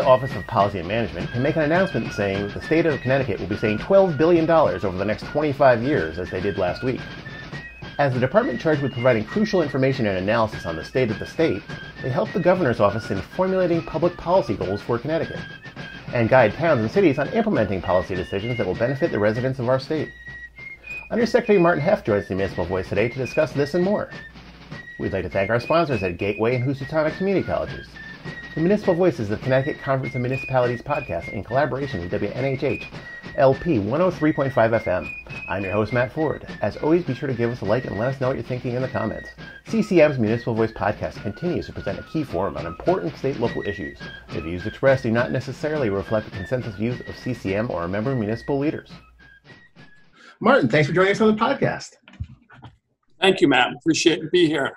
The Office of Policy and Management can make an announcement saying the state of Connecticut will be saving $12 billion over the next 25 years, as they did last week. As the department charged with providing crucial information and analysis on the state of the state, they help the governor's office in formulating public policy goals for Connecticut and guide towns and cities on implementing policy decisions that will benefit the residents of our state. Undersecretary Martin Heft joins the Municipal Voice today to discuss this and more. We'd like to thank our sponsors at Gateway and Housatonic Community Colleges. The Municipal Voice is the Connecticut Conference of Municipalities podcast in collaboration with WNHH, LP 103.5 FM. I'm your host, Matt Ford. As always, be sure to give us a like and let us know what you're thinking in the comments. CCM's Municipal Voice podcast continues to present a key forum on important state local issues. The views expressed do not necessarily reflect the consensus views of CCM or our member municipal leaders. Martin, thanks for joining us on the podcast. Thank you, Matt. Appreciate to be here.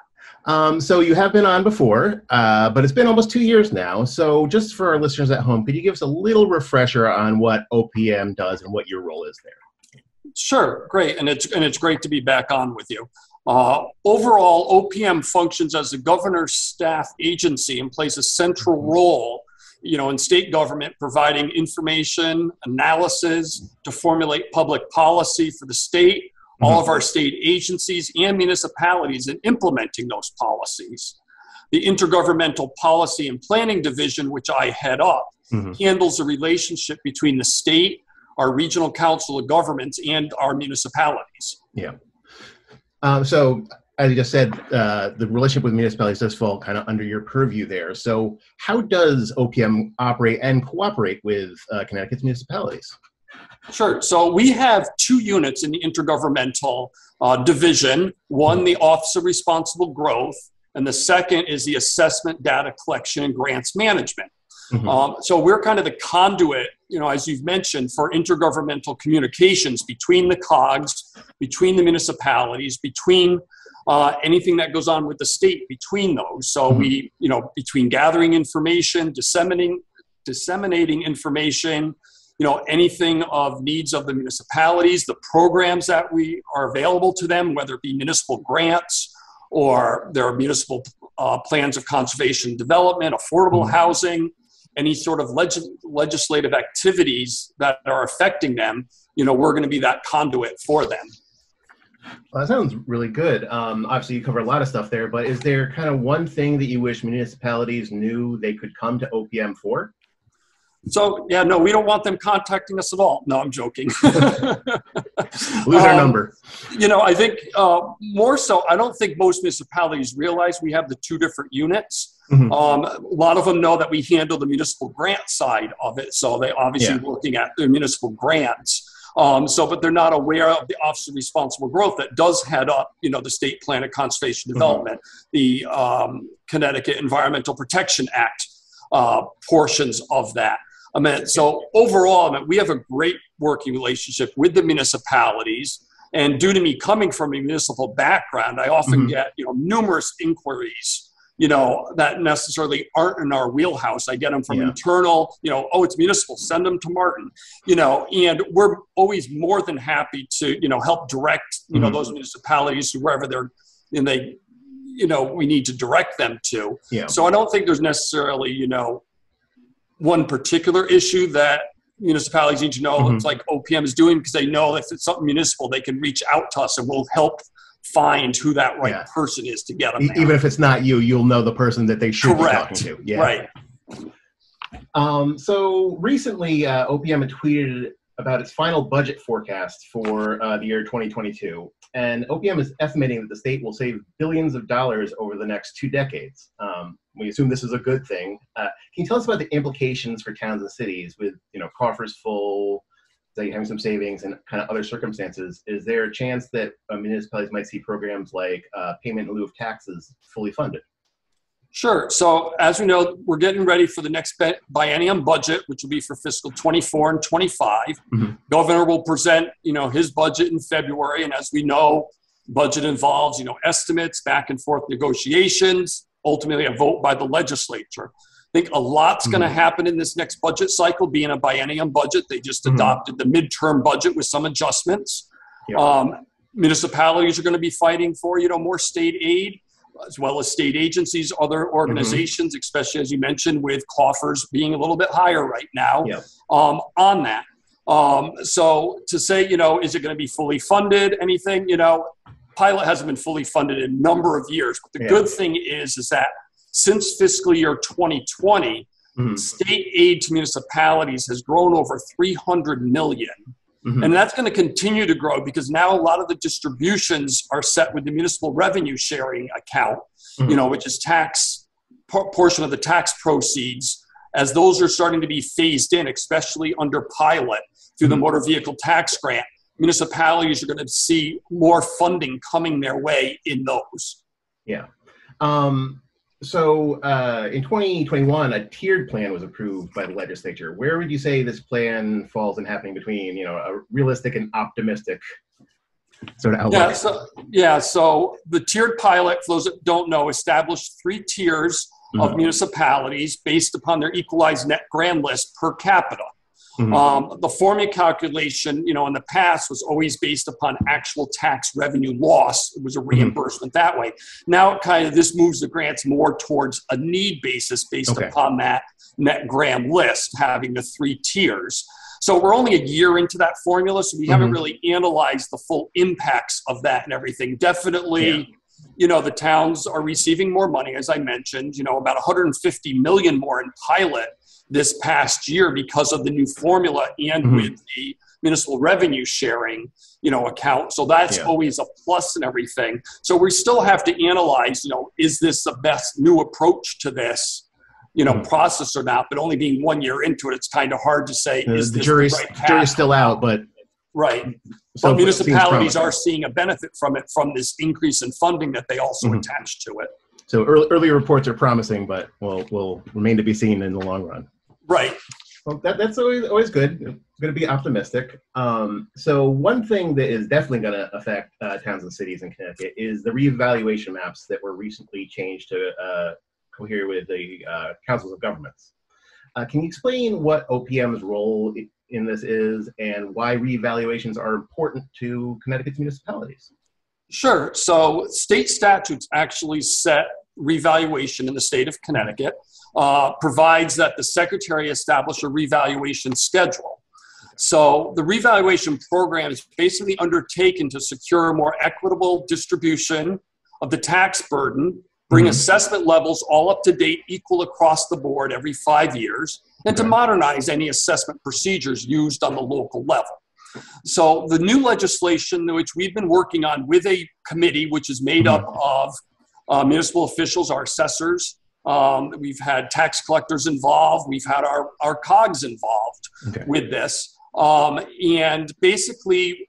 Um, so you have been on before, uh, but it's been almost two years now. So just for our listeners at home, could you give us a little refresher on what OPM does and what your role is there? Sure, great, and it's and it's great to be back on with you. Uh, overall, OPM functions as the governor's staff agency and plays a central mm-hmm. role, you know, in state government, providing information, analysis to formulate public policy for the state all of our state agencies and municipalities in implementing those policies. The Intergovernmental Policy and Planning Division, which I head up, mm-hmm. handles the relationship between the state, our regional council of governments, and our municipalities. Yeah. Um, so, as you just said, uh, the relationship with municipalities does fall kind of under your purview there. So, how does OPM operate and cooperate with uh, Connecticut's municipalities? Sure. So we have two units in the intergovernmental uh, division one, the Office of Responsible Growth, and the second is the Assessment Data Collection and Grants Management. Mm-hmm. Um, so we're kind of the conduit, you know, as you've mentioned, for intergovernmental communications between the COGS, between the municipalities, between uh, anything that goes on with the state, between those. So mm-hmm. we, you know, between gathering information, disseminating, disseminating information, you know anything of needs of the municipalities the programs that we are available to them whether it be municipal grants or there are municipal uh, plans of conservation development affordable mm-hmm. housing any sort of leg- legislative activities that are affecting them you know we're going to be that conduit for them well, that sounds really good. Um, obviously, you cover a lot of stuff there, but is there kind of one thing that you wish municipalities knew they could come to OPM for? So yeah, no, we don't want them contacting us at all. No, I'm joking. Lose our um, number. You know, I think uh, more so. I don't think most municipalities realize we have the two different units. Mm-hmm. Um, a lot of them know that we handle the municipal grant side of it, so they obviously yeah. looking at the municipal grants. Um, so, but they're not aware of the Office of Responsible Growth that does head up, you know, the State Plan of Conservation mm-hmm. Development, mm-hmm. the um, Connecticut Environmental Protection Act uh, portions of that. I mean, so overall, I mean, we have a great working relationship with the municipalities. And due to me coming from a municipal background, I often mm-hmm. get you know numerous inquiries you know that necessarily aren't in our wheelhouse i get them from yeah. internal you know oh it's municipal send them to martin you know and we're always more than happy to you know help direct you mm-hmm. know those municipalities to wherever they're and they you know we need to direct them to yeah. so i don't think there's necessarily you know one particular issue that municipalities need to know mm-hmm. it's like OPM is doing because they know if it's something municipal, they can reach out to us and we'll help find who that right yeah. person is to get them. Even if it's not you, you'll know the person that they should Correct. be talking to. Yeah. Right. Um, so recently, uh, OPM had tweeted about its final budget forecast for uh, the year 2022. And OPM is estimating that the state will save billions of dollars over the next two decades. Um, we assume this is a good thing. Uh, can you tell us about the implications for towns and cities with you know coffers full, like having some savings and kind of other circumstances? Is there a chance that uh, municipalities might see programs like uh, payment in lieu of taxes fully funded? Sure. So as we know, we're getting ready for the next biennium budget, which will be for fiscal 24 and 25. Mm-hmm. Governor will present, you know, his budget in February, and as we know, budget involves, you know, estimates, back and forth negotiations, ultimately a vote by the legislature. I think a lot's mm-hmm. going to happen in this next budget cycle, being a biennium budget. They just mm-hmm. adopted the midterm budget with some adjustments. Um, municipalities are going to be fighting for, you know, more state aid. As well as state agencies, other organizations, mm-hmm. especially as you mentioned, with coffers being a little bit higher right now yep. um, on that. Um, so to say, you know, is it going to be fully funded? Anything, you know, pilot hasn't been fully funded in a number of years. But the yeah. good thing is, is that since fiscal year 2020, mm-hmm. state aid to municipalities has grown over 300 million. Mm-hmm. And that's going to continue to grow because now a lot of the distributions are set with the municipal revenue sharing account, mm-hmm. you know, which is tax portion of the tax proceeds. As those are starting to be phased in, especially under pilot through the mm-hmm. motor vehicle tax grant, municipalities are going to see more funding coming their way in those. Yeah. Um, so uh, in 2021, a tiered plan was approved by the legislature. Where would you say this plan falls in happening between, you know, a realistic and optimistic sort of outlook? Yeah, so, yeah, so the tiered pilot, for those that don't know, established three tiers mm-hmm. of municipalities based upon their equalized net grand list per capita. Mm-hmm. Um, the formula calculation, you know, in the past was always based upon actual tax revenue loss. It was a mm-hmm. reimbursement mm-hmm. that way. Now, kind of this moves the grants more towards a need basis based okay. upon that net grand list, having the three tiers. So we're only a year into that formula, so we mm-hmm. haven't really analyzed the full impacts of that and everything. Definitely. Yeah you know the towns are receiving more money as i mentioned you know about 150 million more in pilot this past year because of the new formula and mm-hmm. with the municipal revenue sharing you know account so that's yeah. always a plus and everything so we still have to analyze you know is this the best new approach to this you know mm-hmm. process or not but only being one year into it it's kind of hard to say uh, is the jury's, right jury's still out but right so but municipalities are seeing a benefit from it from this increase in funding that they also mm-hmm. attach to it so early, early reports are promising but will will remain to be seen in the long run Right. Well, that, that's always always good. Going to be optimistic. Um, so one thing that is definitely going to affect uh, towns and cities in Connecticut is the reevaluation maps that were recently changed to uh, cohere with the uh, councils of governments. Uh, can you explain what OPM's role in this is and why reevaluations are important to Connecticut's municipalities? Sure. So state statutes actually set revaluation in the state of Connecticut uh, provides that the secretary establish a revaluation schedule. So the revaluation program is basically undertaken to secure a more equitable distribution of the tax burden, bring mm-hmm. assessment levels all up to date, equal across the board every five years, and to modernize any assessment procedures used on the local level. So the new legislation, which we've been working on with a committee, which is made mm-hmm. up of uh, municipal officials, our assessors, um, we've had tax collectors involved. We've had our, our COGS involved okay. with this. Um, and basically,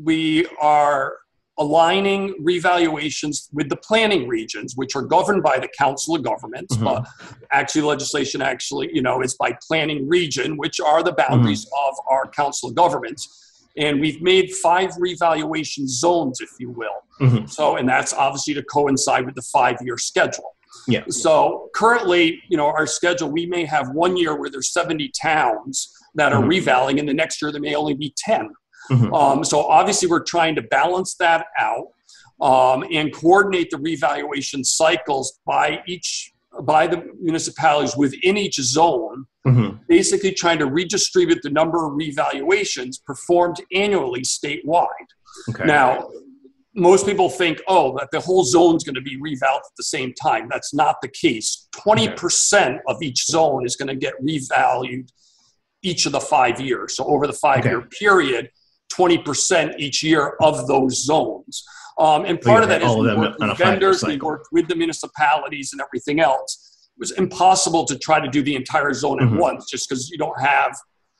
we are aligning revaluations with the planning regions, which are governed by the Council of Governments. Mm-hmm. But actually, legislation actually, you know, is by planning region, which are the boundaries mm-hmm. of our Council of Governments. And we've made five revaluation zones, if you will. Mm-hmm. So, and that's obviously to coincide with the five year schedule. Yeah. So currently, you know, our schedule, we may have one year where there's 70 towns that are mm-hmm. revaling, and the next year there may only be 10. Mm-hmm. Um, so obviously, we're trying to balance that out um, and coordinate the revaluation cycles by each by the municipalities within each zone, mm-hmm. basically trying to redistribute the number of revaluations performed annually statewide. Okay. Now, most people think, oh, that the whole zone is going to be revalued at the same time. That's not the case. 20% of each zone is going to get revalued each of the five years. So over the five year period, 20% each year of those zones. Um, and part of that is we worked with vendors, we worked with the municipalities and everything else. It was impossible to try to do the entire zone mm-hmm. at once just because you don't have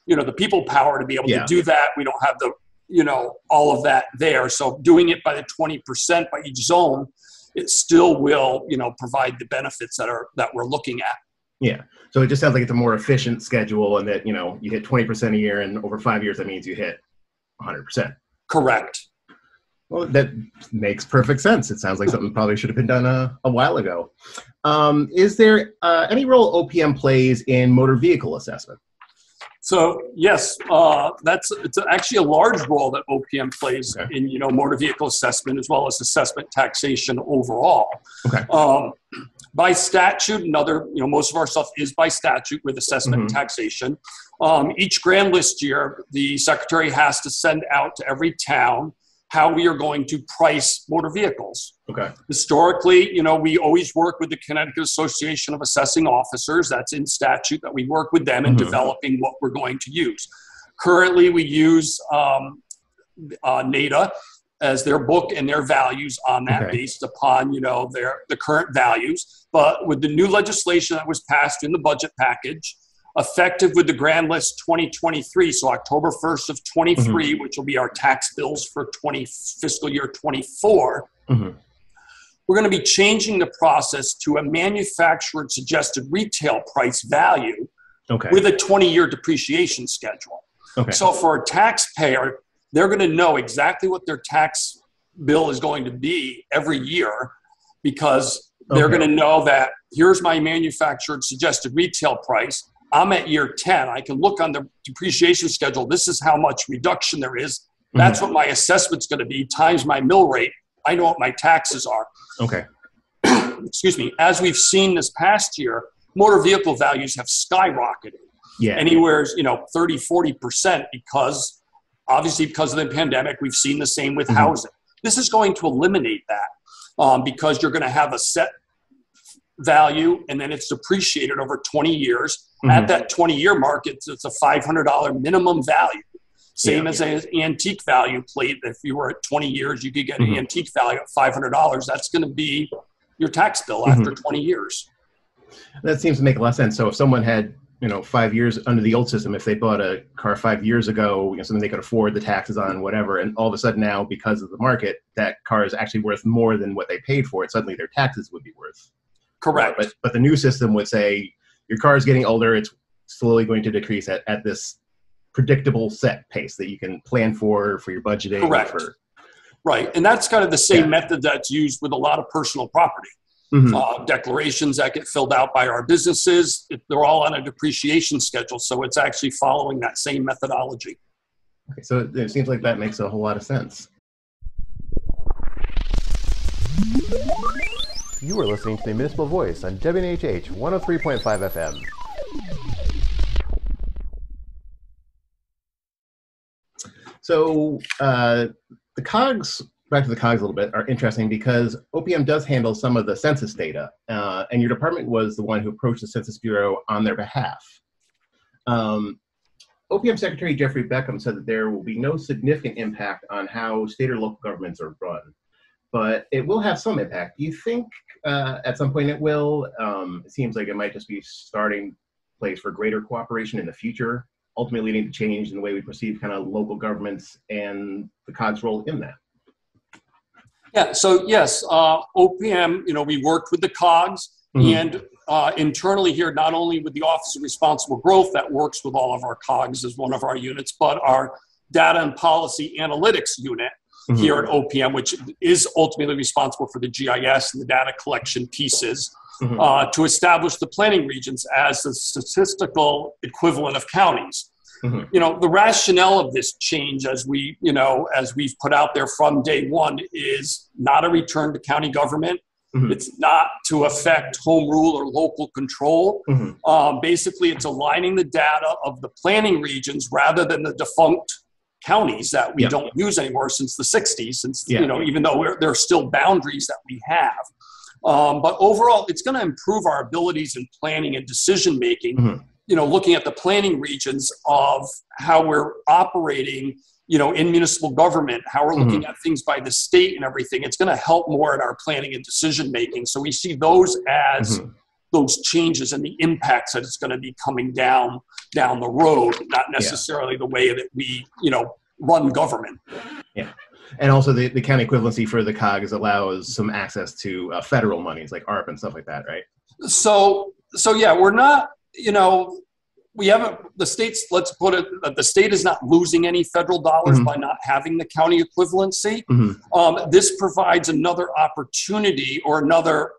you know the people power to be able yeah. to do that we don't have the you know all of that there so doing it by the 20% by each zone it still will you know provide the benefits that are that we're looking at yeah so it just sounds like it's a more efficient schedule and that you know you hit 20% a year and over five years that means you hit 100% correct well that makes perfect sense it sounds like something probably should have been done a, a while ago um, is there uh, any role opm plays in motor vehicle assessment So yes, uh, that's it's actually a large role that OPM plays Okay. in you know motor vehicle assessment as well as assessment taxation overall. Okay. Um, by statute, another you know most of our stuff is by statute with assessment and Mhm. taxation. Um, each grand list year, the secretary has to send out to every town how we are going to price motor vehicles Okay. historically, you know, we always work with the Connecticut Association of Assessing Officers. That's in statute that we work with them in Mhm. developing what we're going to use. Currently, we use um, uh, NADA as their book and their values on that Okay. based upon you know their the current values. But with the new legislation that was passed in the budget package, effective with the grand list 2023 so october 1st of 23 which will be our tax bills for 20 fiscal year 24 Mhm. we're going to be changing the process to a manufacturer suggested retail price value Okay. with a 20 year depreciation schedule. okay. So for a taxpayer, they're going to know exactly what their tax bill is going to be every year because they're Okay. going to know that here's my manufactured suggested retail price. I'm at year 10. I can look on the depreciation schedule. This is how much reduction there is. Mm-hmm. That's what my assessment's going to be times my mill rate. I know what my taxes are okay. excuse me, as we've seen this past year, motor vehicle values have skyrocketed Yeah. anywhere, you know, 30, 40% because obviously because of the pandemic, we've seen the same with Mhm. housing. This is going to eliminate that um, because you're going to have a set value and then it's depreciated over 20 years. Mhm. At that 20 year mark, it's, it's a $500 minimum value. Same Yeah. as an antique value plate. If you were at 20 years, you could get an Mhm. antique value at $500. That's going to be your tax bill Mm-hmm. after 20 years. That seems to make a lot of sense. So if someone had, you know, five years under the old system, if they bought a car five years ago, you know, something they could afford the taxes on, whatever, and all of a sudden now, because of the market, that car is actually worth more than what they paid for it. Suddenly, their taxes would be worth. more. Correct. But but the new system would say your car is getting older. It's slowly going to decrease at, at this predictable set pace that you can plan for for your budgeting. Correct. For, Right. And that's kind of the same Yeah. method that's used with a lot of personal property. Mhm. Uh, declarations that get filled out by our businesses, it- they're all on a depreciation schedule. So it's actually following that same methodology. Okay, so it, it seems like that makes a whole lot of sense. You are listening to the Municipal Voice on WNHH 103.5 FM. So uh, the cogs, back to the cogs a little bit, are interesting because OPM does handle some of the census data, uh, and your department was the one who approached the Census Bureau on their behalf. Um, OPM Secretary Jeffrey Beckham said that there will be no significant impact on how state or local governments are run, but it will have some impact. Do you think uh, at some point it will? Um, it seems like it might just be starting place for greater cooperation in the future ultimately leading to change in the way we perceive kind of local governments and the COG's role in that. Yeah. So, yes, uh, OPM, you know, we worked with the COGS Mhm. and uh, internally here, not only with the Office of Responsible Growth that works with all of our COGS as one of our units, but our data and policy analytics unit Mhm. here at OPM, which is ultimately responsible for the GIS and the data collection pieces, Mhm. uh, to establish the planning regions as the statistical equivalent of counties. Mhm. You know, the rationale of this change, as we, you know, as we've put out there from day one, is not a return to county government. Mhm. It's not to affect home rule or local control. Mhm. Um, basically, it's aligning the data of the planning regions rather than the defunct counties that we Yeah. don't use anymore since the 60s, since, Yeah. you know, even though we're, there are still boundaries that we have. Um, but overall, it's going to improve our abilities in planning and decision making. Mhm. You know, looking at the planning regions of how we're operating, you know, in municipal government, how we're looking at things by the state and everything. It's going to help more in our planning and decision making. So we see those as Mhm. those changes and the impacts that it's going to be coming down down the road, not necessarily the way that we, you know, run government. Yeah. And also the, the county equivalency for the COGS allows some access to uh, federal monies like ARP and stuff like that, right? so so yeah we're not you know we haven't the states let's put it the state is not losing any federal dollars Mhm. by not having the county equivalency Mhm. um, this provides another opportunity or another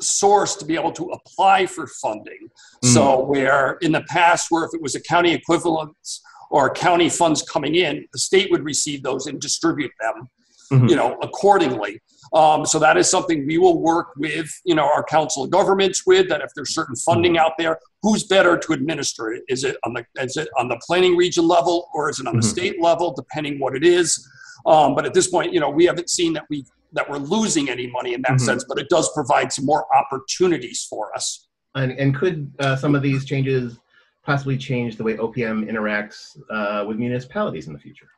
source to be able to apply for funding. Mm. So, where in the past, where if it was a county equivalence or county funds coming in, the state would receive those and distribute them, mm-hmm. you know, accordingly. Um, so that is something we will work with, you know, our council of governments with. That if there's certain funding mm-hmm. out there, who's better to administer it? Is it on the is it on the planning region level or is it on mm-hmm. the state level? Depending what it is. Um, but at this point, you know, we haven't seen that we that we're losing any money in that mm-hmm. sense, but it does provide some more opportunities for us. And, and could uh, some of these changes possibly change the way OPM interacts uh, with municipalities in the future?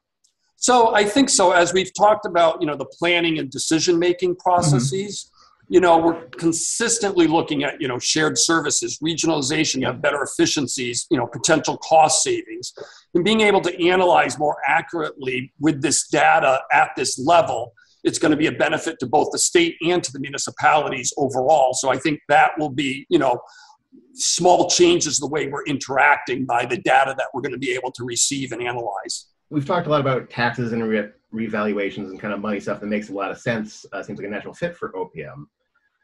So I think so. As we've talked about, you know, the planning and decision making processes. Mm-hmm. You know, we're consistently looking at you know shared services, regionalization, have better efficiencies, you know, potential cost savings, and being able to analyze more accurately with this data at this level it's going to be a benefit to both the state and to the municipalities overall. So I think that will be, you know, small changes the way we're interacting by the data that we're going to be able to receive and analyze. We've talked a lot about taxes and re- revaluations and kind of money stuff that makes a lot of sense. Uh, seems like a natural fit for OPM.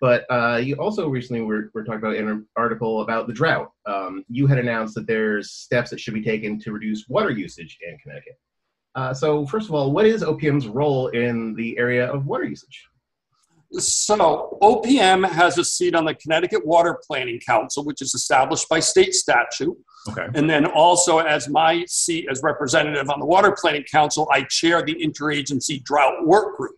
But uh, you also recently were, were talking about an article about the drought. Um, you had announced that there's steps that should be taken to reduce water usage in Connecticut. Uh, so, first of all, what is OPM's role in the area of water usage? So, OPM has a seat on the Connecticut Water Planning Council, which is established by state statute. Okay. And then also, as my seat as representative on the Water Planning Council, I chair the Interagency Drought Work Group.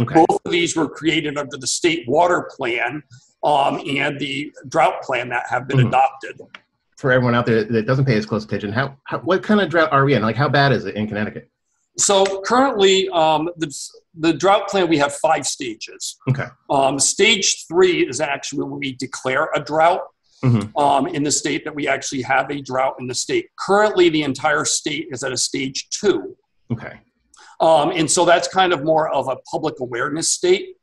Okay. Both of these were created under the state water plan um, and the drought plan that have been mm-hmm. adopted. For everyone out there that doesn't pay as close attention, how, how what kind of drought are we in? Like, how bad is it in Connecticut? So currently, um, the, the drought plan, we have five stages. Okay. Um, stage three is actually when we declare a drought mm-hmm. um, in the state that we actually have a drought in the state. Currently, the entire state is at a stage two. Okay. Um, and so that's kind of more of a public awareness state.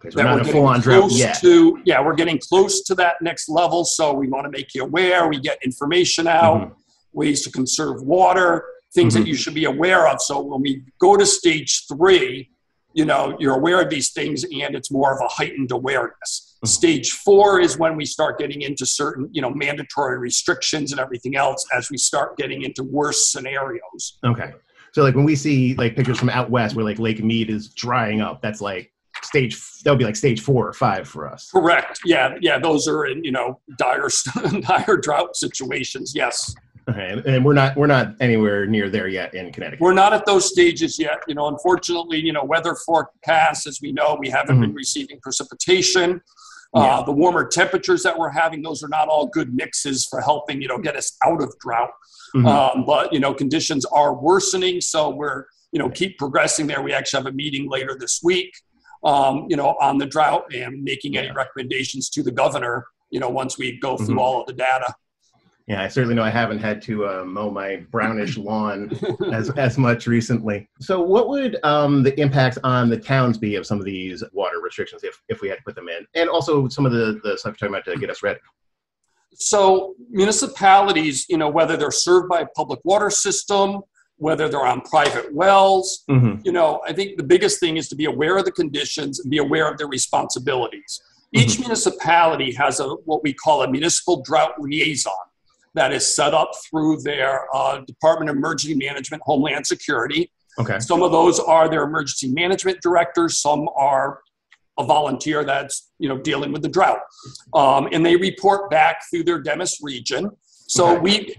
Okay, so that we're, getting close drought yet. to yeah we're getting close to that next level so we want to make you aware we get information out mm-hmm. ways to conserve water things mm-hmm. that you should be aware of. So when we go to stage three, you know, you're aware of these things and it's more of a heightened awareness. Mm-hmm. Stage four is when we start getting into certain, you know, mandatory restrictions and everything else as we start getting into worse scenarios. Okay. So like when we see like pictures from out west where like Lake Mead is drying up, that's like stage that would be like stage four or five for us. Correct. Yeah, yeah. Those are in you know dire dire drought situations. Yes. Okay, and we're not we're not anywhere near there yet in Connecticut. We're not at those stages yet. You know, unfortunately, you know, weather forecasts, as we know, we haven't mm-hmm. been receiving precipitation. Uh, yeah. The warmer temperatures that we're having, those are not all good mixes for helping, you know, get us out of drought. Mm-hmm. Um, but you know, conditions are worsening, so we're you know keep progressing there. We actually have a meeting later this week, um, you know, on the drought and making any recommendations to the governor. You know, once we go through mm-hmm. all of the data. Yeah, I certainly know I haven't had to uh, mow my brownish lawn as, as much recently. So, what would um, the impacts on the towns be of some of these water restrictions if, if we had to put them in? And also some of the, the stuff you're talking about to get us ready. So, municipalities, you know, whether they're served by a public water system, whether they're on private wells, mm-hmm. you know, I think the biggest thing is to be aware of the conditions and be aware of their responsibilities. Each mm-hmm. municipality has a what we call a municipal drought liaison that is set up through their uh, Department of Emergency Management, Homeland Security. Okay. Some of those are their emergency management directors. Some are a volunteer that's you know dealing with the drought, um, and they report back through their DEMHS region. So okay. we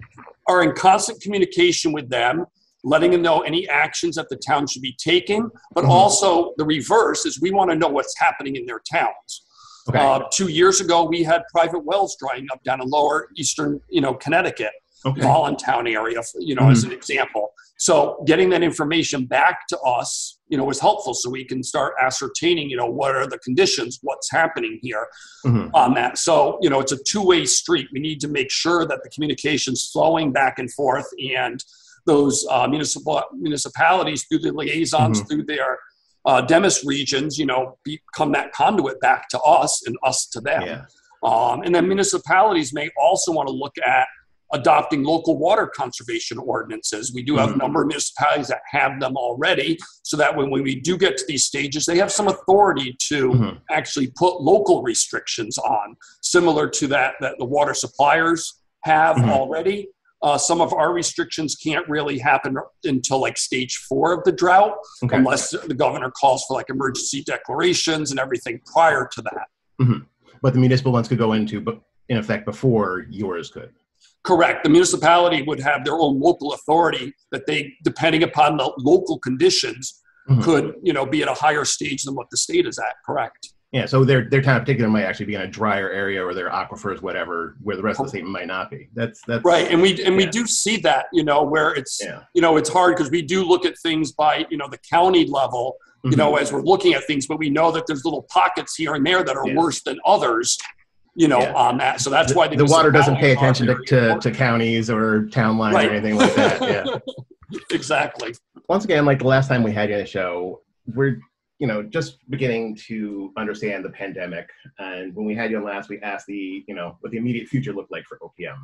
are in constant communication with them, letting them know any actions that the town should be taking. But mm-hmm. also the reverse is we want to know what's happening in their towns. Okay. Uh, two years ago, we had private wells drying up down in lower eastern, you know, Connecticut, okay. Voluntown area, you know, mm-hmm. as an example. So getting that information back to us, you know, was helpful so we can start ascertaining, you know, what are the conditions, what's happening here mm-hmm. on that. So, you know, it's a two-way street. We need to make sure that the communication's flowing back and forth and those uh, municipal municipalities through the liaisons, mm-hmm. through their uh, DEMHS regions, you know, become that conduit back to us and us to them. Yeah. Um, and then municipalities may also want to look at adopting local water conservation ordinances. We do have mm-hmm. a number of municipalities that have them already, so that when, when we do get to these stages, they have some authority to mm-hmm. actually put local restrictions on, similar to that that the water suppliers have mm-hmm. already. Uh, some of our restrictions can't really happen until like stage four of the drought, okay. unless the governor calls for like emergency declarations and everything prior to that. Mm-hmm. But the municipal ones could go into, but in effect, before yours could. Correct. The municipality would have their own local authority that they, depending upon the local conditions, mm-hmm. could you know be at a higher stage than what the state is at. Correct. Yeah, so their their town particular might actually be in a drier area or their aquifers, whatever, where the rest of the state might not be. That's that's right, and we and yeah. we do see that, you know, where it's yeah. you know it's hard because we do look at things by you know the county level, you mm-hmm. know, as we're looking at things, but we know that there's little pockets here and there that are yeah. worse than others, you know, on that. So that's why the, the water doesn't pay attention to, to, to, counties or town lines right. or anything like that. Yeah, exactly. Once again, like the last time we had you on the show, we're you know, just beginning to understand the pandemic. And when we had you on last, we asked the, you know, what the immediate future looked like for OPM.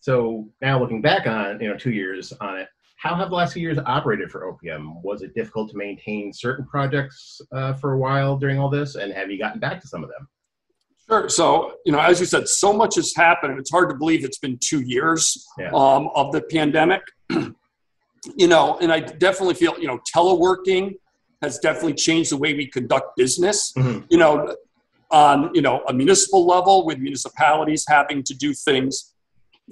So now looking back on, you know, two years on it, how have the last few years operated for OPM? Was it difficult to maintain certain projects uh, for a while during all this? And have you gotten back to some of them? Sure. So, you know, as you said, so much has happened, and it's hard to believe it's been two years yeah. um, of the pandemic. you know, and I definitely feel, you know, teleworking has definitely changed the way we conduct business. Mm-hmm. You know, on you know a municipal level with municipalities having to do things,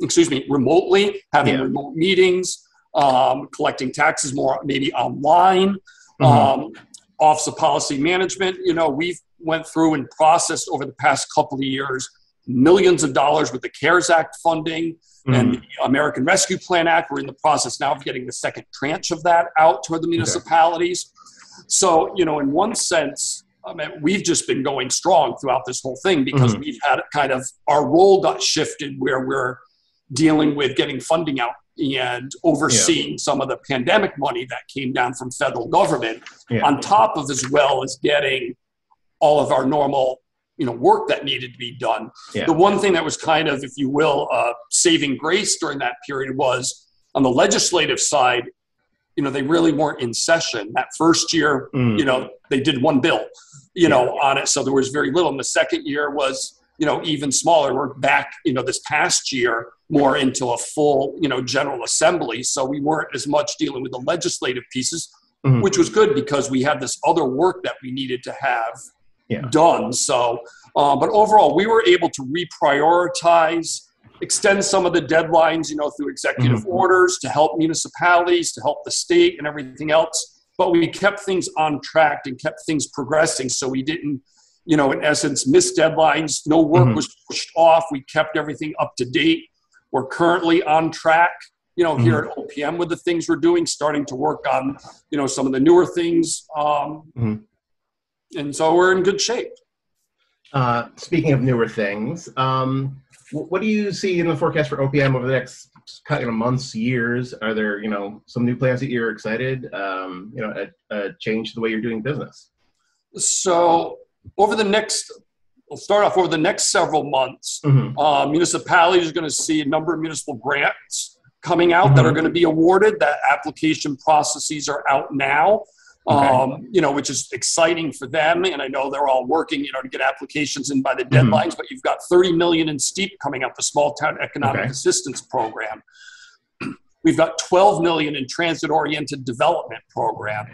excuse me, remotely, having yeah. remote meetings, um, collecting taxes more maybe online. Mm-hmm. Um, Office of Policy Management, you know, we've went through and processed over the past couple of years millions of dollars with the CARES Act funding mm-hmm. and the American Rescue Plan Act. We're in the process now of getting the second tranche of that out toward the municipalities. Okay. So, you know, in one sense, I mean, we've just been going strong throughout this whole thing because mm-hmm. we've had kind of our role got shifted where we're dealing with getting funding out and overseeing yeah. some of the pandemic money that came down from federal government yeah. on top of as well as getting all of our normal you know work that needed to be done yeah. the one thing that was kind of if you will uh, saving grace during that period was on the legislative side you know, they really weren't in session. That first year, mm. you know, they did one bill, you know, on it. So there was very little. And the second year was, you know, even smaller. We're back, you know, this past year more into a full, you know, general assembly. So we weren't as much dealing with the legislative pieces, mm-hmm. which was good because we had this other work that we needed to have yeah. done. So, uh, but overall, we were able to reprioritize extend some of the deadlines, you know, through executive mm-hmm. orders to help municipalities, to help the state and everything else. But we kept things on track and kept things progressing. So we didn't, you know, in essence, miss deadlines. No work mm-hmm. was pushed off. We kept everything up to date. We're currently on track, you know, here mm-hmm. at OPM with the things we're doing, starting to work on, you know, some of the newer things. Um, mm-hmm. and so we're in good shape. Uh, speaking of newer things, um, what do you see in the forecast for OPM over the next you know, months, years? Are there you know some new plans that you're excited? Um, you know, a, a change the way you're doing business. So over the next, we'll start off over the next several months. Mm-hmm. Uh, municipalities are going to see a number of municipal grants coming out mm-hmm. that are going to be awarded. That application processes are out now. Okay. Um, you know, which is exciting for them. And I know they're all working, you know, to get applications in by the mm-hmm. deadlines. Mm-hmm. But you've got 30 million in STEEP coming up, the Small Town Economic okay. Assistance Program. We've got 12 million in Transit Oriented Development Program.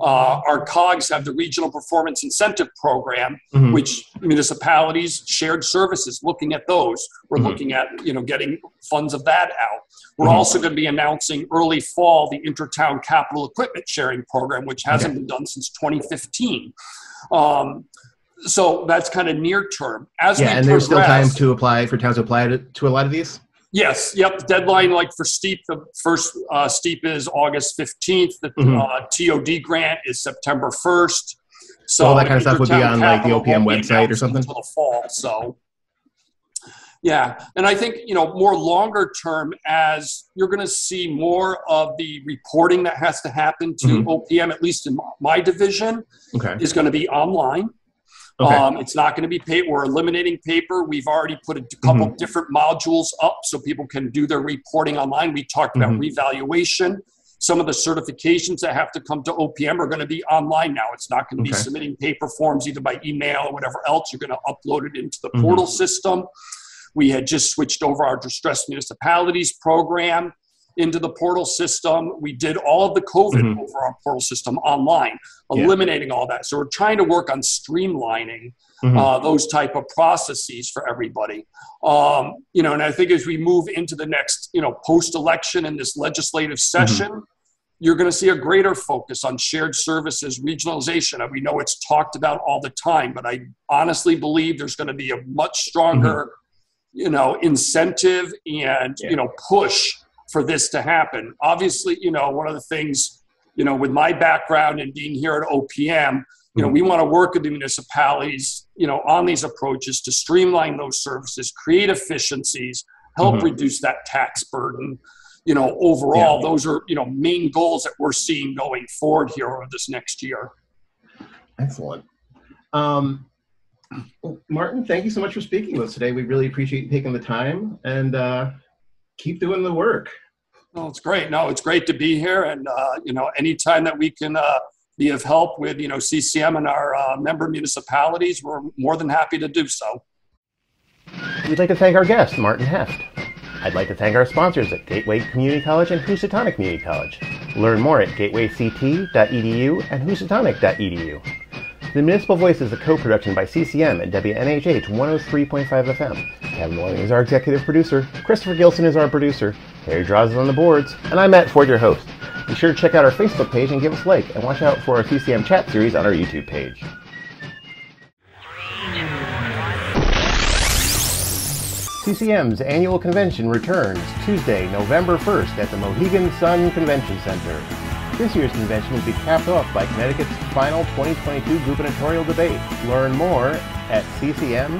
Uh, our COGS have the Regional Performance Incentive Program, mm-hmm. which municipalities shared services. Looking at those, we're mm-hmm. looking at you know getting funds of that out. We're mm-hmm. also going to be announcing early fall the Intertown Capital Equipment Sharing Program, which hasn't okay. been done since 2015. Um, so that's kind of near term. As yeah, and there's still time to apply for towns to apply to, to a lot of these. Yes, yep. Deadline like for STEEP, the first uh, STEEP is August 15th. The mm-hmm. uh, TOD grant is September 1st. So all that kind of stuff would be on like the OPM website or something. Until the fall. So yeah, and I think you know more longer term as you're going to see more of the reporting that has to happen to mm-hmm. OPM, at least in my division, okay. is going to be online. Okay. Um, it's not going to be paper. We're eliminating paper. We've already put a couple mm-hmm. different modules up so people can do their reporting online. We talked about mm-hmm. revaluation. Some of the certifications that have to come to OPM are going to be online now. It's not going to okay. be submitting paper forms either by email or whatever else. You're going to upload it into the mm-hmm. portal system. We had just switched over our distressed municipalities program into the portal system. We did all of the COVID mm-hmm. over our portal system online, eliminating yeah. all that. So we're trying to work on streamlining mm-hmm. uh, those type of processes for everybody. Um, you know, and I think as we move into the next, you know, post-election in this legislative mm-hmm. session. Mm-hmm. You're going to see a greater focus on shared services regionalization. And we know it's talked about all the time, but I honestly believe there's going to be a much stronger, mm-hmm. you know, incentive and yeah. you know push for this to happen. Obviously, you know, one of the things, you know, with my background and being here at OPM, you know, we want to work with the municipalities, you know, on these approaches to streamline those services, create efficiencies, help mm-hmm. reduce that tax burden. You know, overall, yeah. those are, you know, main goals that we're seeing going forward here over this next year. Excellent. Um, Martin, thank you so much for speaking with us today. We really appreciate you taking the time and uh, keep doing the work. Well, it's great. No, it's great to be here. And, uh, you know, anytime that we can uh, be of help with, you know, CCM and our uh, member municipalities, we're more than happy to do so. We'd like to thank our guest, Martin Heft. I'd like to thank our sponsors at Gateway Community College and Housatonic Community College. Learn more at gatewayct.edu and housatonic.edu. The Municipal Voice is a co-production by CCM and WNHH 103.5 FM. Kevin Williams is our executive producer. Christopher Gilson is our producer. Harry Draws is on the boards. And I'm Matt Ford, your host. Be sure to check out our Facebook page and give us a like. And watch out for our CCM chat series on our YouTube page. CCM's annual convention returns Tuesday, November 1st at the Mohegan Sun Convention Center. This year's convention will be capped off by Connecticut's final 2022 gubernatorial debate. Learn more at ccm-ct.org.